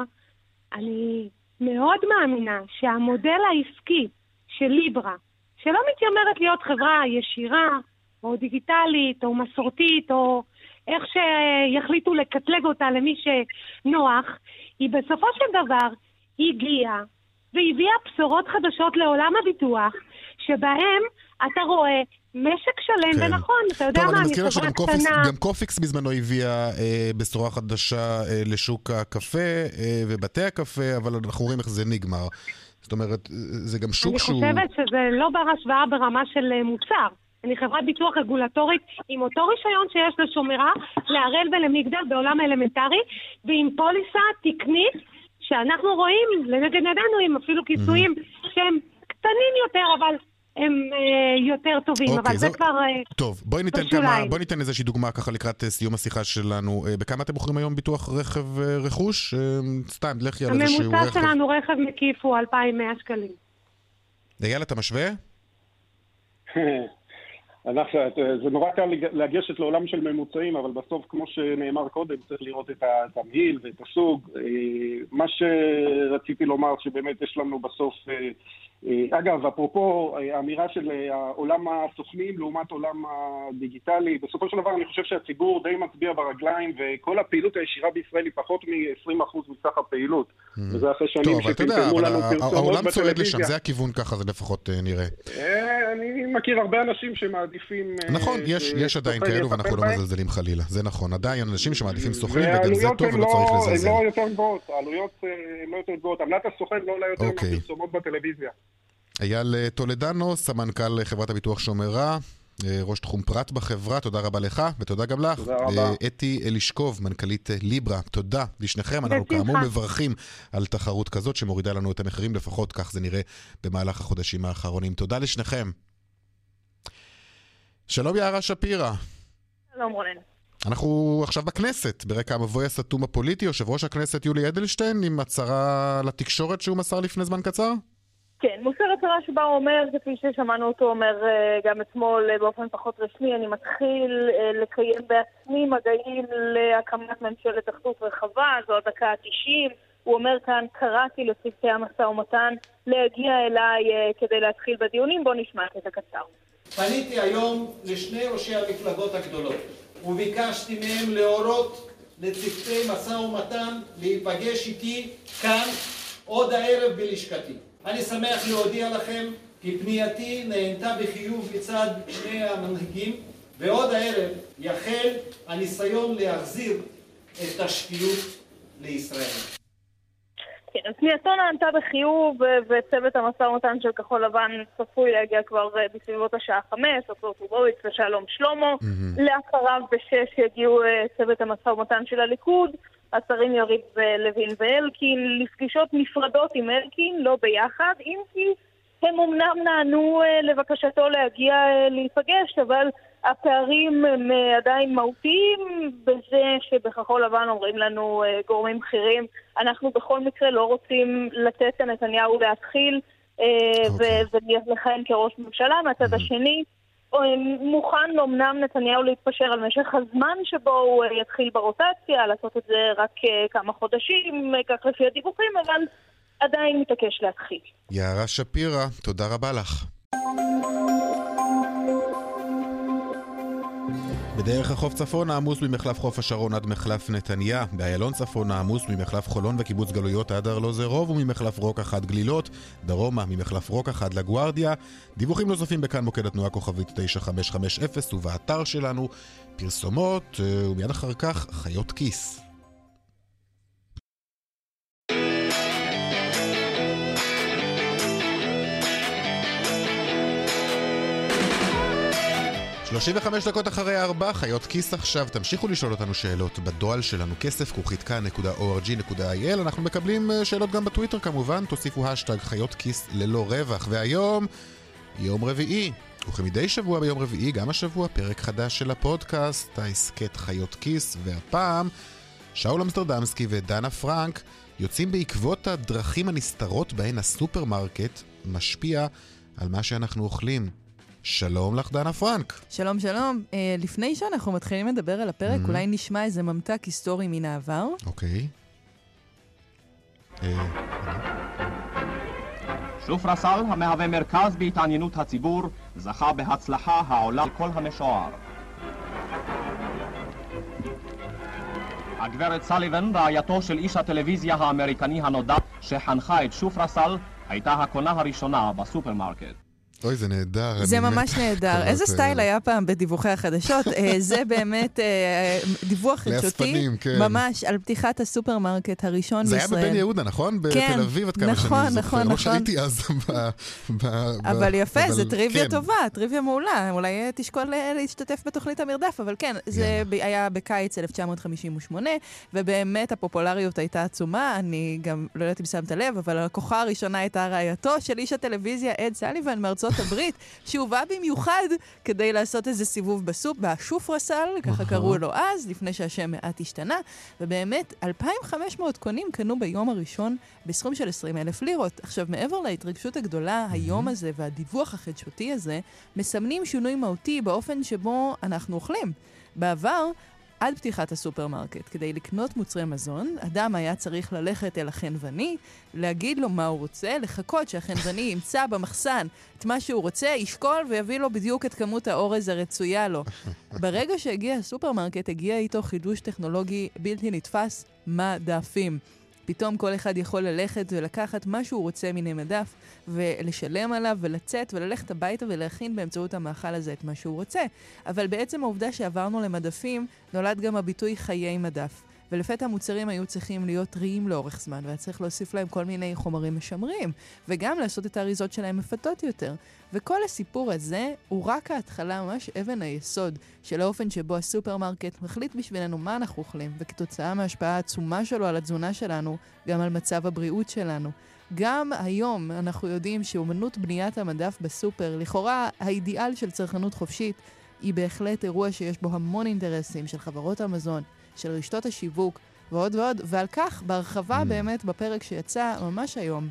אני מאוד מאמינה שהמודל העסקי של ליברה, שלא מתיימרת להיות חברה ישירה, או דיגיטלית, או מסורתית, או איך שיחליטו לקטלג אותה למי שנוח, היא בסופו של דבר הגיעה והביאה בשורות חדשות לעולם הביטוח, שבהם אתה רואה משק שלם, כן. ונכון, אתה יודע טוב, מה, אני מזכיר לך שגם קופיקס, גם קופיקס בזמנו הביאה אה, בשורה חדשה אה, לשוק הקפה אה, ובתי הקפה, אבל אנחנו רואים איך זה נגמר. זאת אומרת, זה גם שוק שהוא... אני חושבת שזה לא בר השוואה ברמה של אה, מוצר. אני חברת ביטוח רגולטורית עם אותו רישיון שיש לשומרה, להראל ולמגדל בעולם האלמנטרי, ועם פוליסה תקנית שאנחנו רואים לנגד עינינו עם אפילו כיסויים שהם קטנים יותר, אבל הם אה, יותר טובים, אוקיי, אבל זה, זה כבר אה, טוב, בואי ניתן, כמה, בואי ניתן איזושהי דוגמה ככה לקראת אה, סיום השיחה שלנו. בכמה אתם מוכרים היום ביטוח רכב רכוש? סתם, לכי על איזשהו רכב. הממוצע שלנו רכב מקיף הוא 2,100 שקלים. אייל, אתה משווה? אנחנו, זה נורא קל לגשת לעולם של ממוצעים, אבל בסוף, כמו שנאמר קודם, צריך לראות את התמהיל ואת הסוג. מה שרציתי לומר, שבאמת יש לנו בסוף אגב, אפרופו אה, האמירה של אה, עולם הסוכנים לעומת עולם הדיגיטלי, בסופו של דבר אני חושב שהציבור די מצביע ברגליים וכל הפעילות הישירה בישראל היא פחות מ-20% מסך הפעילות. Mm. וזה אחרי שנים שפרסמו לנו פרסומות העולם צועד לשם, בטלוויזיה. זה הכיוון ככה זה לפחות אה, נראה. אה, אני מכיר הרבה אנשים שמעדיפים... אה, נכון, יש, יש עדיין כאלו ואנחנו לא. מזלזלים חלילה, זה נכון. עדיין אנשים שמעדיפים סוכנים וגם זה טוב ולא צריך הן לזלזל. לא יותר גבוהות, העלויות אה, הן לא יותר גבוהות. עמלת הסוכן לא עולה יותר אוקיי. מהפרסומות בטלוויזיה. אייל אה, טולדנו, סמנכ"ל חברת הביטוח שומר רע, אה, ראש תחום פרט בחברה, תודה רבה לך, ותודה גם לך. תודה רבה. אה, אתי אלישקוב, מנכ"לית ליברה, תודה לשניכם. אנחנו. כאמור מברכים על תחרות כזאת שמורידה לנו את המחירים, לפחות כך זה נראה במהלך החודשים האחרונים. תודה לשניכם. שלום יערה שפירא. שלום רונן. אנחנו עכשיו בכנסת, ברקע המבוי הסתום הפוליטי, יושב ראש הכנסת יולי אדלשטיין עם הצהרה לתקשורת שהוא מסר לפני זמן קצר? כן, מוסר הצהרה שבה הוא אומר, כפי ששמענו אותו אומר אה, גם אתמול אה, באופן פחות רשמי, אני מתחיל אה, לקיים בעצמי מגעים להקמת ממשלת אחדות רחבה, זו הדקה ה-90. הוא אומר כאן, קראתי לצוותי המשא ומתן להגיע אליי כדי להתחיל בדיונים, בואו נשמע את הקצר. פניתי היום לשני ראשי המפלגות הגדולות וביקשתי מהם להורות לצוותי משא ומתן להיפגש איתי כאן עוד הערב בלשכתי. אני שמח להודיע לכם כי פנייתי נענתה בחיוב מצד שני המנהיגים ועוד הערב יחל הניסיון להחזיר את השפיות לישראל. כן, אז פנייתו נענתה בחיוב, וצוות המשא ומתן של כחול לבן צפוי להגיע כבר אה, בסביבות השעה חמש, ארצות רובוביץ ושלום שלמה. לאחריו בשש יגיעו אה, צוות המשא ומתן של הליכוד, השרים יריב לוין ואלקין, לפגישות נפרדות עם אלקין, לא ביחד, אם כי הם אמנם נענו אה, לבקשתו להגיע אה, להיפגש, אבל הפערים הם אה, עדיין מהותיים בזה שבכחול לבן אומרים לנו גורמים בכירים, אנחנו בכל מקרה לא רוצים לתת לנתניהו להתחיל אה, אוקיי. ולכהן כראש ממשלה. מהצד השני, אה, מוכן אמנם נתניהו להתפשר על משך הזמן שבו הוא אה, יתחיל ברוטציה, לעשות את זה רק אה, כמה חודשים, אה, כך לפי הדיווחים, אבל עדיין מתעקש להתחיל. יערה שפירא, תודה רבה לך. בדרך החוף צפון העמוס ממחלף חוף השרון עד מחלף נתניה, באיילון צפון העמוס ממחלף חולון וקיבוץ גלויות עד ארלוזרוב וממחלף רוק אחת גלילות, דרומה ממחלף רוק אחת לגוארדיה. דיווחים נוספים בכאן מוקד התנועה כוכבית 9550 ובאתר שלנו פרסומות, אה, ומיד אחר כך חיות כיס. שלושים וחמש דקות אחרי ארבע, חיות כיס עכשיו. תמשיכו לשאול אותנו שאלות בדואל שלנו, כסף כרוכית כאן.org.il. אנחנו מקבלים אה, שאלות גם בטוויטר כמובן, תוסיפו השטג חיות כיס ללא רווח. והיום, יום רביעי. וכמדי שבוע ביום רביעי, גם השבוע, פרק חדש של הפודקאסט, ההסכת חיות כיס, והפעם, שאול אמסטרדמסקי ודנה פרנק יוצאים בעקבות הדרכים הנסתרות בהן הסופרמרקט משפיע על מה שאנחנו אוכלים. שלום לך, דנה פרנק. שלום, שלום. אה, לפני שאנחנו מתחילים לדבר על הפרק, Mhm. אולי נשמע איזה ממתק היסטורי מן העבר. אוקיי. אה, שופרסל, המהווה מרכז בהתעניינות הציבור, זכה בהצלחה העולה על כל המשוער. הגברת סליבן, רעייתו של איש הטלוויזיה האמריקני הנודע שחנכה את שופרסל, הייתה הקונה הראשונה בסופרמרקט. אוי, זה נהדר. זה ממש נהדר. איזה סטייל האלה. היה פעם בדיווחי החדשות? אה, זה באמת אה, דיווח חדשותי. לאספנים, כן. ממש על פתיחת הסופרמרקט הראשון זה היה בישראל. בבן יהודה, נכון? כן, בתל אביב, עד כמה נכון, שאני זוכר. נכון, לא נכון. שהייתי אז ב... ב- אבל יפה, זה טריוויה כן. טובה, טריוויה מעולה. אולי אה, תשקול אה, להשתתף בתוכנית המרדף, אבל כן, זה ב- היה בקיץ 1958, ובאמת הפופולריות הייתה עצומה. אני גם, לא יודעת אם שמת לב, אבל הכוחה הראשונה הייתה רעייתו של איש הטלוויזיה אד סליבן מארצות הברית, שהובא במיוחד כדי לעשות איזה סיבוב בסופ, בשופרסל, ככה קראו לו אז, לפני שהשם מעט השתנה, ובאמת, 2,500 קונים קנו ביום הראשון בסכום של 20 אלף לירות. עכשיו, מעבר להתרגשות הגדולה, היום הזה והדיווח החדשותי הזה, מסמנים שינוי מהותי באופן שבו אנחנו אוכלים. בעבר, עד פתיחת הסופרמרקט, כדי לקנות מוצרי מזון, אדם היה צריך ללכת אל החנווני, להגיד לו מה הוא רוצה, לחכות שהחנווני ימצא במחסן את מה שהוא רוצה, ישקול ויביא לו בדיוק את כמות האורז הרצויה לו. ברגע שהגיע הסופרמרקט, הגיע איתו חידוש טכנולוגי בלתי נתפס, מדפים. פתאום כל אחד יכול ללכת ולקחת מה שהוא רוצה מן המדף ולשלם עליו ולצאת וללכת הביתה ולהכין באמצעות המאכל הזה את מה שהוא רוצה. אבל בעצם העובדה שעברנו למדפים, נולד גם הביטוי חיי מדף. ולפתע המוצרים היו צריכים להיות טריים לאורך זמן, והיה צריך להוסיף להם כל מיני חומרים משמרים, וגם לעשות את האריזות שלהם מפתות יותר. וכל הסיפור הזה הוא רק ההתחלה, ממש אבן היסוד של האופן שבו הסופרמרקט מחליט בשבילנו מה אנחנו אוכלים, וכתוצאה מההשפעה העצומה שלו על התזונה שלנו, גם על מצב הבריאות שלנו. גם היום אנחנו יודעים שאומנות בניית המדף בסופר, לכאורה האידיאל של צרכנות חופשית, היא בהחלט אירוע שיש בו המון אינטרסים של חברות המזון, של רשתות השיווק ועוד ועוד, ועל כך בהרחבה mm. באמת בפרק שיצא ממש היום.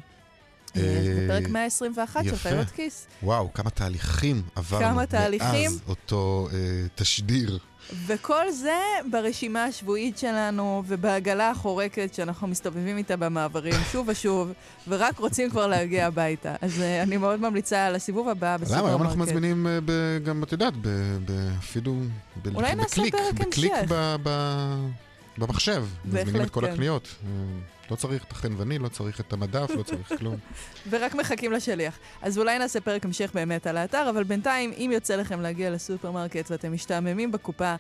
בפרק 121 של חיות כיס. וואו, כמה תהליכים עברנו כמה תהליכים. מאז אותו אה, תשדיר. וכל זה ברשימה השבועית שלנו ובעגלה החורקת שאנחנו מסתובבים איתה במעברים שוב ושוב, ורק רוצים כבר להגיע הביתה. אז uh, אני מאוד ממליצה על הסיבוב הבא בסופרמרקט. למה? היום אנחנו מזמינים אה, ב, גם, את יודעת, אפילו בקליק, בקליק ב, במחשב. מזמינים את כל כן. הקניות. אה, לא צריך את החנווני, לא צריך את המדף, לא צריך כלום. ורק מחכים לשליח. אז אולי נעשה פרק המשך באמת על האתר, אבל בינתיים, אם יוצא לכם להגיע לסופרמרקט ואתם משתעממים בקופה,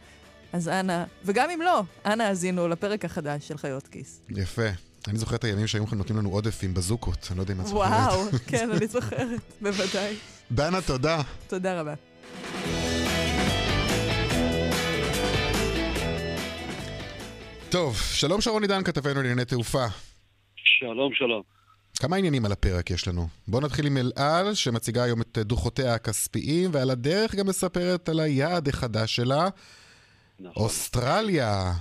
אז אנא, וגם אם לא, אנא האזינו לפרק החדש של חיות כיס. יפה. אני זוכר את הימים שהיו נותנים לנו עודפים בזוקות, אני לא יודע אם את זוכרת. וואו, כן, אני זוכרת, בוודאי. דנה, תודה. תודה רבה. טוב, שלום שרון עידן, כתבנו לענייני תעופה. שלום, שלום. כמה עניינים על הפרק יש לנו. בואו נתחיל עם אל על, שמציגה היום את דוחותיה הכספיים, ועל הדרך גם מספרת על היעד החדש שלה, נכון. אוסטרליה.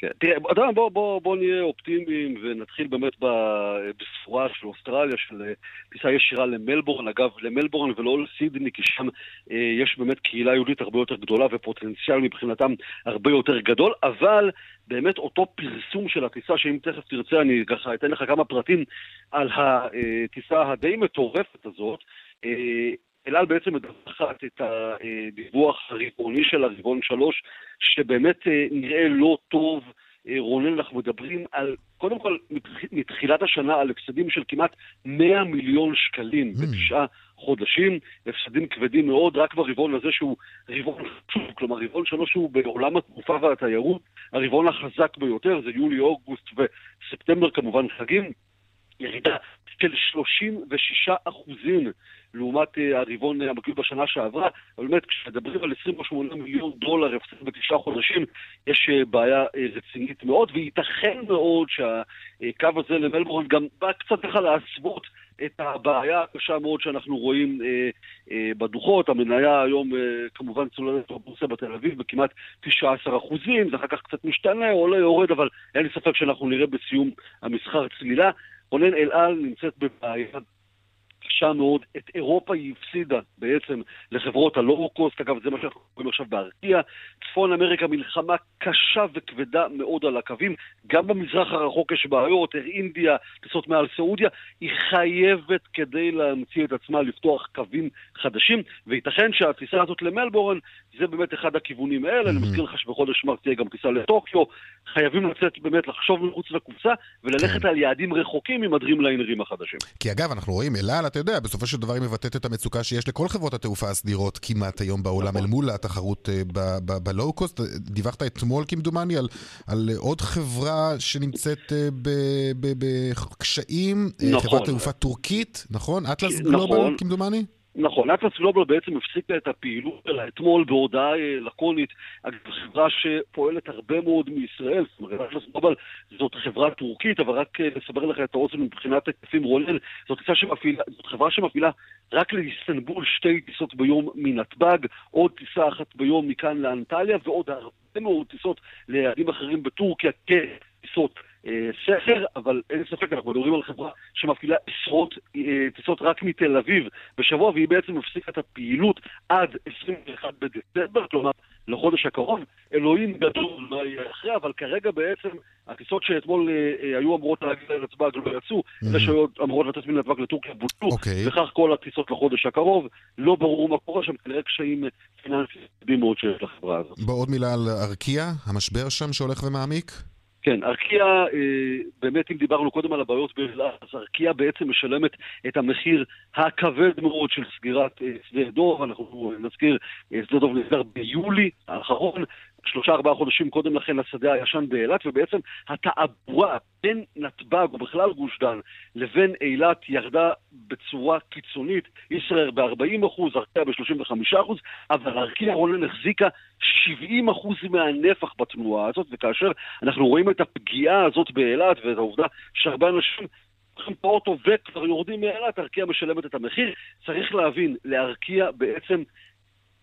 כן. תראה, אתה יודע, בוא, בוא, נהיה אופטימיים ונתחיל באמת בבשורה של אוסטרליה, של אה, טיסה ישירה למלבורן, אגב, למלבורן ולא לסידני, כי שם אה, יש באמת קהילה יהודית הרבה יותר גדולה ופוטנציאל מבחינתם הרבה יותר גדול, אבל באמת אותו פרסום של הטיסה, שאם תכף תרצה אני ככה אתן לך כמה פרטים על הטיסה הדי מטורפת הזאת, אה, אל על בעצם מדווחת את הדיווח הרבעוני של הרבעון שלוש, שבאמת אה, נראה לא טוב. אה, רונן, אנחנו מדברים על, קודם כל, מתח- מתחילת השנה על הפסדים של כמעט 100 מיליון שקלים בתשעה חודשים, הפסדים כבדים מאוד, רק ברבעון הזה שהוא רבעון חשוב, כלומר רבעון שלוש הוא בעולם התעופה והתיירות, הרבעון החזק ביותר זה יולי, אוגוסט וספטמבר כמובן חגים, ירידה של 36 אחוזים לעומת אה, הרבעון המקביל בשנה שעברה, אבל באמת כשמדברים על 28 מיליון דולר הפסד בתשעה חודשים, יש אה, בעיה אה, רצינית מאוד, וייתכן מאוד שהקו הזה למלבורן גם בא קצת ככה להסוות את הבעיה הקשה מאוד שאנחנו רואים אה, אה, בדוחות. המניה היום אה, כמובן צוללת בבורסה בתל אביב בכמעט 19 אחוזים, זה אחר כך קצת משתנה, עולה, יורד, אבל אין לי ספק שאנחנו נראה בסיום המסחר צלילה. רונן אל על נמצאת בבעיה קשה מאוד. את אירופה היא הפסידה בעצם לחברות הלואו-קוסט, אגב, זה מה שאנחנו רואים עכשיו בארקיע. צפון אמריקה מלחמה קשה וכבדה מאוד על הקווים. גם במזרח הרחוק יש בעיות, אר אינדיה, טיסות מעל סעודיה. היא חייבת כדי להמציא את עצמה לפתוח קווים חדשים, וייתכן שהטיסה הזאת למלבורן זה באמת אחד הכיוונים האלה. אני מזכיר לך שבחודש מרץ תהיה גם טיסה לטוקיו. חייבים לצאת באמת, לחשוב מחוץ לקופסה, וללכת על יעדים רחוקים עם הדרימליינרים החדשים. כי אגב, אנחנו רואים, אל על, אתה יודע, בסופו של דבר היא מבטאת את המצוקה שיש לכל חברות התעופה הסדירות כמעט היום בעולם, אל מול התחרות אה, בלואו-קוסט. דיווחת אתמול, כמדומני, על, על עוד חברה שנמצאת אה, בקשיים, אה, נכון. חברת תעופה טורקית, נכון? אטלס נכון. גלובל, כמדומני? נכון, אטלס גלובל בעצם הפסיקה את הפעילות שלה אתמול בהודעה אה, לקונית, אגב, חברה שפועלת הרבה מאוד מישראל, זאת אומרת, אטלס גלובל זאת חברה טורקית, אבל רק אה, לסבר לך את האוזן מבחינת היקפים רונן, זאת, זאת חברה שמפעילה רק לאיסטנבול שתי טיסות ביום מנתב"ג, עוד טיסה אחת ביום מכאן לאנטליה, ועוד הרבה מאוד טיסות ליעדים אחרים בטורקיה, כטיסות אה, סכר, אבל אין ספק, אנחנו מדברים על חברה שמפעילה עשרות אה, טיסות רק מתל אביב בשבוע, והיא בעצם הפסיקה את הפעילות עד 21 בדצמבר, כלומר, לחודש הקרוב. אלוהים גדול מה יהיה אחרי, אבל כרגע בעצם הטיסות שאתמול אה, אה, היו אמורות להגיע לנתב"ג לא יצאו, Mhm. אלה שהיו אמורות לטוס מנתב"ג לטורקיה בוטלו, אוקיי. וכך כל הטיסות לחודש הקרוב. לא ברור מה קורה שם, כנראה קשיים אה, פיננסיים מאוד שיש לחברה הזאת. בוא עוד מילה על ארקיע, המשבר שם שהולך ומעמיק. כן, ארקיע, אה, באמת אם דיברנו קודם על הבעיות באילת, אז ארקיע בעצם משלמת את המחיר הכבד מאוד של סגירת אה, שדה דוב, אנחנו נזכיר, אה, שדה דוב נסגר ביולי האחרון, שלושה ארבעה חודשים קודם לכן לשדה הישן באילת, ובעצם התעבורה בין נתב"ג ובכלל גוש דן לבין אילת ירדה בצורה קיצונית, ישראל ב-40 אחוז, ארקיע ב-35 אחוז, אבל ארקיע רונן החזיקה 70 אחוז מהנפח בתנועה הזאת, וכאשר אנחנו רואים את הפגיעה הזאת באילת ואת העובדה שהרבה אנשים לוקחים את האוטו וכבר יורדים מאילת, ארקיע משלמת את המחיר. צריך להבין, לארקיע בעצם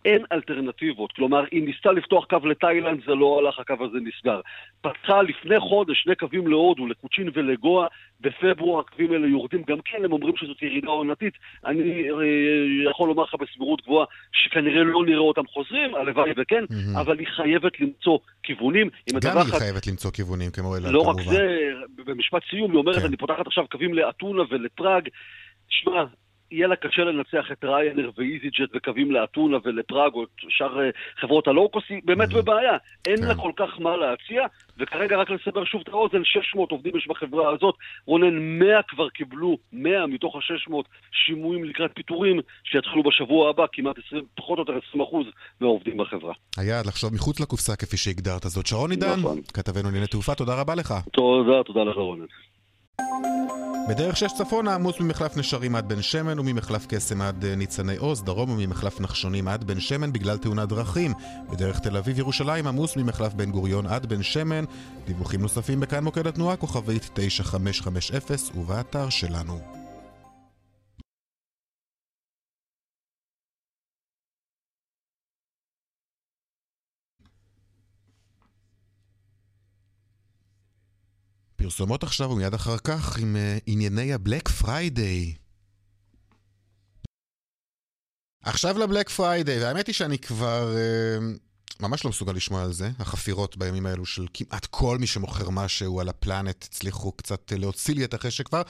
אין אלטרנטיבות. כלומר, היא ניסתה לפתוח קו לתאילנד, זה לא הלך, הקו הזה נסגר. פתחה לפני חודש שני קווים להודו, לקוצ'ין ולגואה, בפברואר הקווים האלה יורדים גם כן, הם אומרים שזאת ירידה עונתית. אני אה, יכול לומר לך בסבירות גבוהה שכנראה לא נראה אותם חוזרים, הלוואי וכן, אבל היא חייבת למצוא כיוונים. גם היא חייבת למצוא כיוונים כמו אלעד לא כמובן. רק זה, במשפט סיום היא אומרת, כן. אני פותחת עכשיו קווים לאתונה ולפראג. שמע, יהיה לה קשה לנצח את ריינר ואיזי ג'ט בקווים לאתונה ולפראג או את שאר אה, חברות הלואו-קוסט, היא באמת בבעיה. אין כן. לה כל כך מה להציע, וכרגע רק לסבר שוב את האוזן, 600 עובדים יש בחברה הזאת. רונן, 100 כבר קיבלו, 100 מתוך ה-600 שימועים לקראת פיטורים שיתחילו בשבוע הבא, כמעט 20, פחות או יותר 20 אחוז מהעובדים בחברה. היעד לחשוב מחוץ לקופסה כפי שהגדרת זאת. שרון עידן, נכון. כתבנו לענייני תעופה, תודה רבה לך. תודה, תודה לך רונן. בדרך שש צפונה עמוס ממחלף נשרים עד בן שמן וממחלף קסם עד אה, ניצני עוז, דרום וממחלף נחשונים עד בן שמן בגלל תאונת דרכים. בדרך תל אביב ירושלים עמוס ממחלף בן גוריון עד בן שמן. דיווחים נוספים בכאן מוקד התנועה כוכבית 9550 ובאתר שלנו. פרסומות עכשיו ומיד אחר כך עם אה, ענייני ה Black Friday. עכשיו ל Black Friday, והאמת היא שאני כבר uh, ממש לא מסוגל לשמוע על זה. החפירות בימים האלו של כמעט כל מי שמוכר משהו על הפלנטה הצליחו קצת uh, להוציא לי את החשק כבר.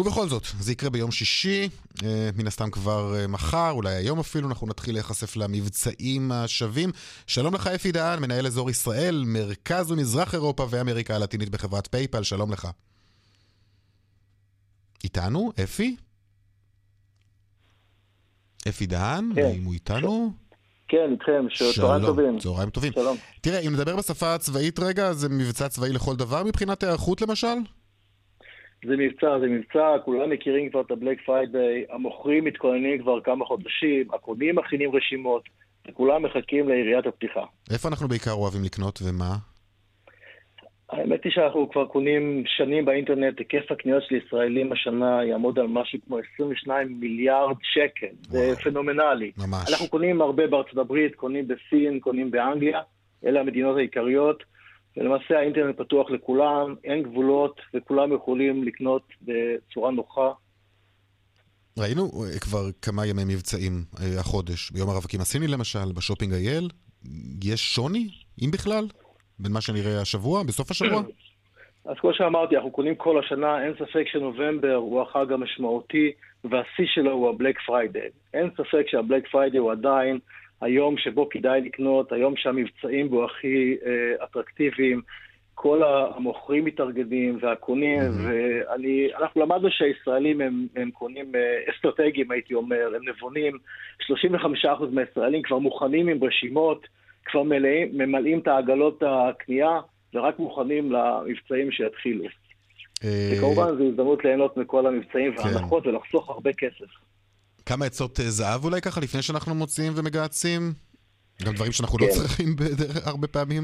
ובכל זאת, זה יקרה ביום שישי, אה, מן הסתם כבר אה, מחר, אולי היום אפילו, אנחנו נתחיל להיחשף למבצעים השווים. שלום לך אפי דהן, מנהל אזור ישראל, מרכז ומזרח אירופה ואמריקה הלטינית בחברת PayPal, שלום לך. איתנו, אפי? אפי דהן, כן. האם הוא איתנו? כן, איתכם, ש- צהריים טובים. צהריים טובים. שלום. תראה, אם נדבר בשפה הצבאית רגע, זה מבצע צבאי לכל דבר מבחינת היערכות למשל? זה מבצע, זה מבצע, כולם מכירים כבר את ה Black Friday, המוכרים מתכוננים כבר כמה חודשים, הקונים מכינים רשימות, וכולם מחכים ליריית הפתיחה. איפה אנחנו בעיקר אוהבים לקנות ומה? האמת היא שאנחנו כבר קונים שנים באינטרנט, היקף הקניות של ישראלים השנה יעמוד על משהו כמו 22 מיליארד שקל. זה פנומנלי. ממש. אנחנו קונים הרבה בארצות הברית, קונים בסין, קונים באנגליה, אלה המדינות העיקריות, ולמעשה האינטרנט פתוח לכולם, אין גבולות, וכולם יכולים לקנות בצורה נוחה. ראינו אה, כבר כמה ימי מבצעים אה, החודש, ביום הרווקים הסיני למשל, בשופינג אייל. יש שוני, אם בכלל, בין מה שנראה השבוע, בסוף השבוע? אז כמו שאמרתי, אנחנו קונים כל השנה, אין ספק שנובמבר הוא החג המשמעותי, והשיא שלו הוא ה Black Friday. אין ספק שה Black Friday הוא עדיין היום שבו כדאי לקנות, היום שהמבצעים בו הכי אה, אטרקטיביים. כל המוכרים מתארגנים והקונים, ואנחנו למדנו שהישראלים הם, הם קונים אה, אסטרטגיים, הייתי אומר, הם נבונים. 35% מהישראלים כבר מוכנים עם רשימות, כבר מלאים, ממלאים את העגלות הקנייה, ורק מוכנים למבצעים שיתחילו. אה, וכמובן זו הזדמנות ליהנות מכל המבצעים וההנחות ולחסוך הרבה כסף. כמה עצות אה, זהב אולי ככה, לפני שאנחנו מוציאים ומגהצים? גם דברים שאנחנו לא כן. צריכים בדרך- הרבה פעמים?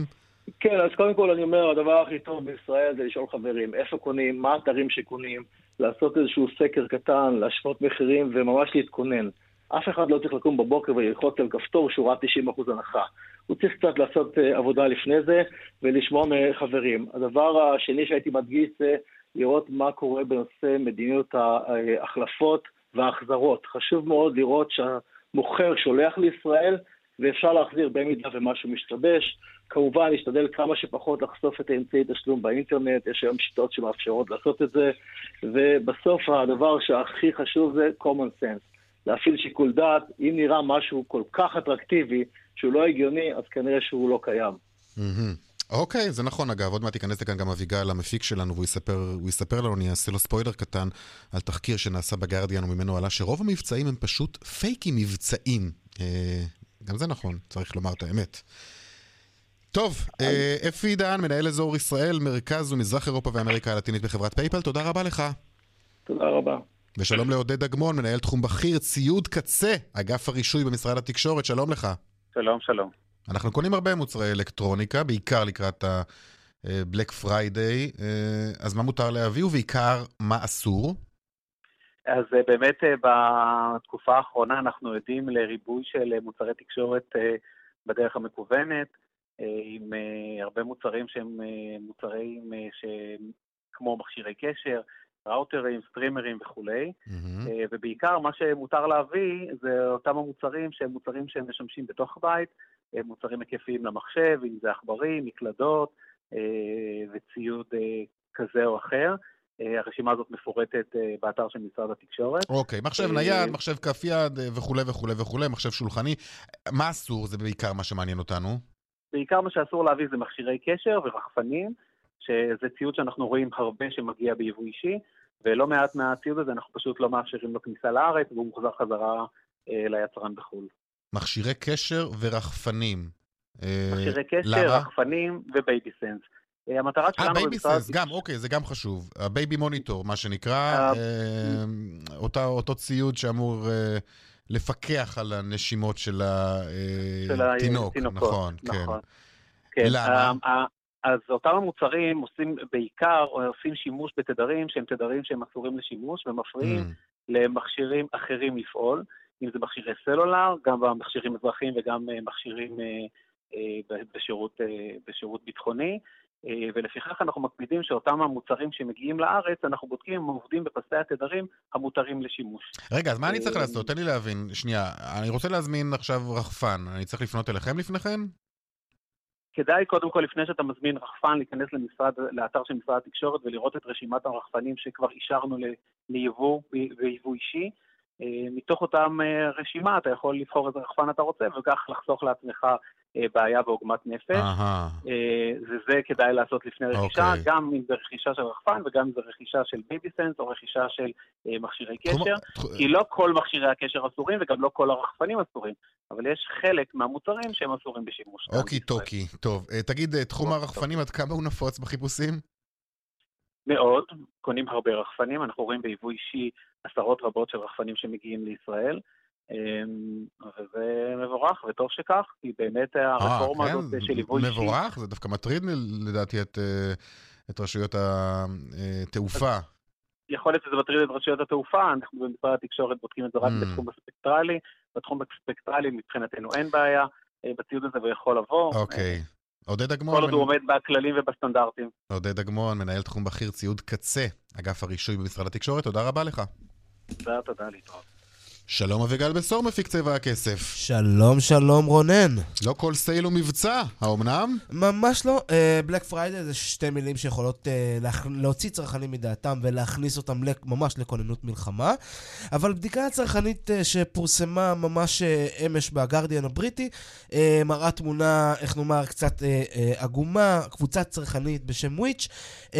כן, אז קודם כל אני אומר, הדבר הכי טוב בישראל זה לשאול חברים איפה קונים, מה האתרים שקונים, לעשות איזשהו סקר קטן, להשוות מחירים וממש להתכונן. אף אחד לא צריך לקום בבוקר וללחוץ על כפתור שהוא ראה 90% הנחה. הוא צריך קצת לעשות אה, עבודה לפני זה ולשמוע מחברים. הדבר השני שהייתי מדגיש זה לראות מה קורה בנושא מדיניות ההחלפות וההחזרות. חשוב מאוד לראות שהמוכר שולח לישראל ואפשר להחזיר במידה ומשהו משתבש. כמובן, להשתדל כמה שפחות לחשוף את האמצעי תשלום באינטרנט, יש היום שיטות שמאפשרות לעשות את זה, ובסוף הדבר שהכי חשוב זה common sense. להפעיל שיקול דעת, אם נראה משהו כל כך אטרקטיבי, שהוא לא הגיוני, אז כנראה שהוא לא קיים. אוקיי, זה נכון אגב, עוד מעט ייכנס לכאן גם אביגל, המפיק שלנו, והוא יספר, יספר לנו, אני אעשה לו ספוילר קטן על תחקיר שנעשה בגרדיאן וממנו עלה שרוב המבצעים הם פשוט פייקים מבצעים. אה, גם זה נכון, צריך לומר את האמת. טוב, אה, אפי דהן, מנהל אזור ישראל, מרכז ומזרח אירופה ואמריקה הלטינית בחברת PayPal, תודה רבה לך. תודה רבה. ושלום לעודד אגמון, מנהל תחום בכיר, ציוד קצה, אגף הרישוי במשרד התקשורת, שלום לך. שלום, שלום. אנחנו קונים הרבה מוצרי אלקטרוניקה, בעיקר לקראת ה-Black Friday, אה, אז מה מותר להביא ובעיקר מה אסור? אז אה, באמת אה, בתקופה האחרונה אנחנו עדים לריבוי של מוצרי תקשורת בדרך המקוונת, עם הרבה מוצרים שהם מוצרים כמו מכשירי קשר, ראוטרים, סטרימרים וכולי, mm-hmm. ובעיקר מה שמותר להביא זה אותם המוצרים שהם מוצרים שהם משמשים בתוך הבית, מוצרים היקפיים למחשב, אם זה עכברים, מקלדות וציוד כזה או אחר. הרשימה הזאת מפורטת באתר של משרד התקשורת. אוקיי, okay, מחשב נייד, מחשב כף יד וכולי וכולי וכולי, מחשב שולחני. מה אסור? זה בעיקר מה שמעניין אותנו. בעיקר מה שאסור להביא זה מכשירי קשר ורחפנים, שזה ציוד שאנחנו רואים הרבה שמגיע ביבוא אישי, ולא מעט מהציוד הזה אנחנו פשוט לא מאפשרים לו כניסה לארץ, והוא מוחזר חזרה אה, ליצרן בחו"ל. מכשירי קשר ורחפנים. אה, מכשירי קשר? רחפנים ו Babysense. אה, המטרה שלנו... אה, Babysense, גם, אוקיי, זה גם חשוב. ה baby monitor, מה שנקרא, אה, אותו ציוד שאמור אה, לפקח על הנשימות של התינוק. נכון, כן. נכון. כן. למה? אז אותם המוצרים עושים בעיקר, עושים שימוש בתדרים שהם תדרים שהם אסורים לשימוש ומפריעים mm. למכשירים אחרים לפעול, אם זה מכשירי סלולר, גם במכשירים אזרחיים וגם אה, מכשירים אה, אה, בשירות, בשירות ביטחוני. ולפיכך אנחנו מקפידים שאותם המוצרים שמגיעים לארץ, אנחנו בודקים אם הם עובדים בפסי התדרים המותרים לשימוש. רגע, אז מה אני צריך לעשות? תן לי להבין. שנייה, אני רוצה להזמין עכשיו רחפן. אני צריך לפנות אליכם לפני כן? כדאי קודם כל, לפני שאתה מזמין רחפן, להיכנס למשרד, לאתר של משרד התקשורת ולראות את רשימת הרחפנים שכבר אישרנו ליבוא ויבוא אישי. אה, מתוך אותם אה, רשימה אתה יכול לבחור איזה רחפן אתה רוצה, וכך לחסוך לעצמך אה, בעיה ועוגמת נפש. וזה כדאי לעשות לפני רכישה, okay. אוקיי. גם אם זה רכישה של רחפן וגם אם זה רכישה של Babysense או רכישה של מכשירי קשר, כי לא כל מכשירי הקשר אסורים וגם לא כל הרחפנים אסורים, אבל יש חלק מהמוצרים שהם אסורים בשימוש. אוקי טוקי, טוב. תגיד, תחום הרחפנים, עד כמה הוא נפוץ בחיפושים? מאוד, קונים הרבה רחפנים, אנחנו רואים ביבוא אישי עשרות רבות של רחפנים שמגיעים לישראל, אמ, וזה מבורך, וטוב שכך, כי באמת אה, הרפורמה 아, כן? הזאת של ליווי אישי... מבורך? זה דווקא מטריד לדעתי את, אה, את רשויות התעופה. יכול להיות שזה מטריד את רשויות התעופה, אנחנו במשרד התקשורת בודקים את זה רק mm. בתחום הספקטרלי, בתחום הספקטרלי מבחינתנו אין בעיה, אה, בציוד הזה הוא יכול לבוא. אוקיי. Okay. עודד אגמון... כל עוד הוא עומד בכללים ובסטנדרטים. עודד אגמון, מנהל תחום בכיר ציוד קצה, אגף הרישוי במשרד התקשורת, תודה רבה לך. תודה, תודה, להתראות. שלום אביגל בשור מפיק צבע הכסף. שלום שלום רונן. לא כל sale הוא מבצע, האומנם? ממש לא. Black uh, Friday זה שתי מילים שיכולות uh, להכ... להוציא צרכנים מדעתם ולהכניס אותם לק... ממש לכוננות מלחמה. אבל בדיקה צרכנית uh, שפורסמה ממש uh, אמש בגרדיאן הבריטי, uh, מראה תמונה, איך נאמר, קצת uh, uh, עגומה, קבוצה צרכנית בשם וויץ', uh,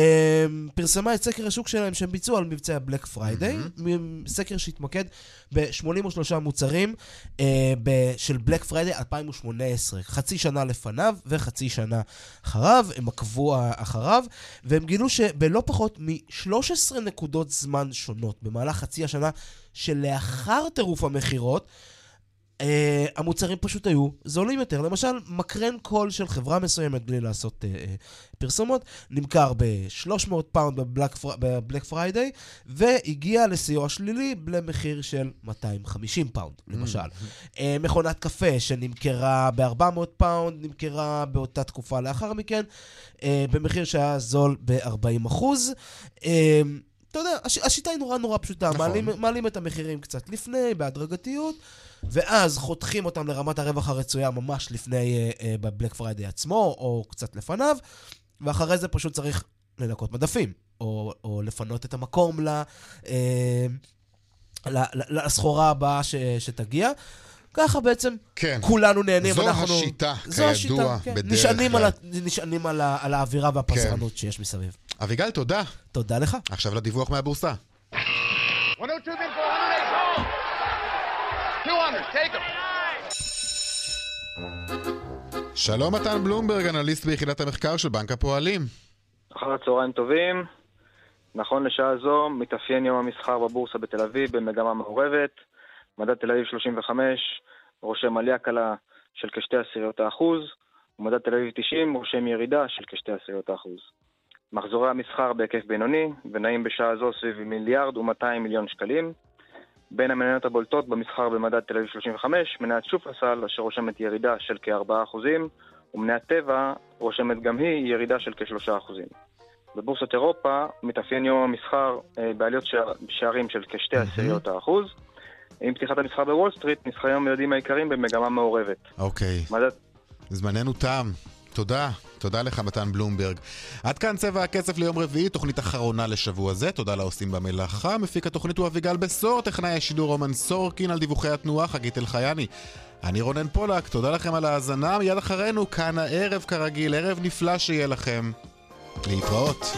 פרסמה את סקר השוק שלהם שהם ביצעו על מבצע Black Friday, mm-hmm. סקר שהתמקד ב... 83 מוצרים אה, ב- של Black Friday 2018. חצי שנה לפניו וחצי שנה אחריו, הם עקבו אחריו, והם גילו שבלא פחות מ-13 נקודות זמן שונות במהלך חצי השנה שלאחר טירוף המכירות, אה, המוצרים פשוט היו זולים יותר. למשל, מקרן קול של חברה מסוימת, בלי לעשות אה, אה, פרסומות, נמכר ב-300 פאונד ב Black Friday, והגיע לשיא שלילי למחיר של 250 פאונד, למשל. Mm-hmm. אה, מכונת קפה שנמכרה ב-400 פאונד, נמכרה באותה תקופה לאחר מכן, אה, במחיר שהיה זול ב-40 אחוז. אה, אתה יודע, הש, השיטה היא נורא נורא פשוטה. נכון. מעלים, מעלים את המחירים קצת לפני, בהדרגתיות, ואז חותכים אותם לרמת הרווח הרצויה ממש לפני, אה, אה, ב Black Friday עצמו, או קצת לפניו, ואחרי זה פשוט צריך לנקות מדפים, או, או לפנות את המקום ל, אה, לסחורה הבאה ש, שתגיע. ככה בעצם כן. כולנו נהנים. זו אנחנו... השיטה, זו כידוע, השיטה, כן. בדרך נשענים כלל. על, נשענים על, ה, על האווירה והפזרנות כן. שיש מסביב. אביגל, תודה. תודה לך. עכשיו לדיווח מהבורסה. 102, שלום מתן בלומברג, אנליסט ביחידת המחקר של בנק הפועלים. אחר הצהריים טובים. נכון לשעה זו, מתאפיין יום המסחר בבורסה בתל אביב במגמה מעורבת. מדד תל אביב 35 רושם עלייה קלה של כשתי עשיריות האחוז, ומדד תל אביב 90 רושם ירידה של כשתי עשיריות האחוז. מחזורי המסחר בהיקף בינוני, ונעים בשעה זו סביב מיליארד ו-200 מיליון שקלים. בין המניות הבולטות במסחר במדד תל אביב 35, מניית שופרסל, אשר רושמת ירידה של כ-4%, ומניית טבע רושמת גם היא ירידה של כ-3%. בבורסת אירופה מתאפיין יום המסחר אה, בעליות שערים של כשתי עשיריות האחוז. עם פתיחת המסחר בוול סטריט, נסחרים המדדים העיקריים במגמה מעורבת. אוקיי. מדד... זמננו תם. תודה. תודה לך, מתן בלומברג. עד כאן צבע הכסף ליום רביעי, תוכנית אחרונה לשבוע זה. תודה לעושים במלאכה. מפיק התוכנית הוא אביגל בשור, טכנאי השידור רומן סורקין על דיווחי התנועה, חגית אלחייני. אני רונן פולק, תודה לכם על ההאזנה. מיד אחרינו, כאן הערב כרגיל, ערב נפלא שיהיה לכם. להתראות.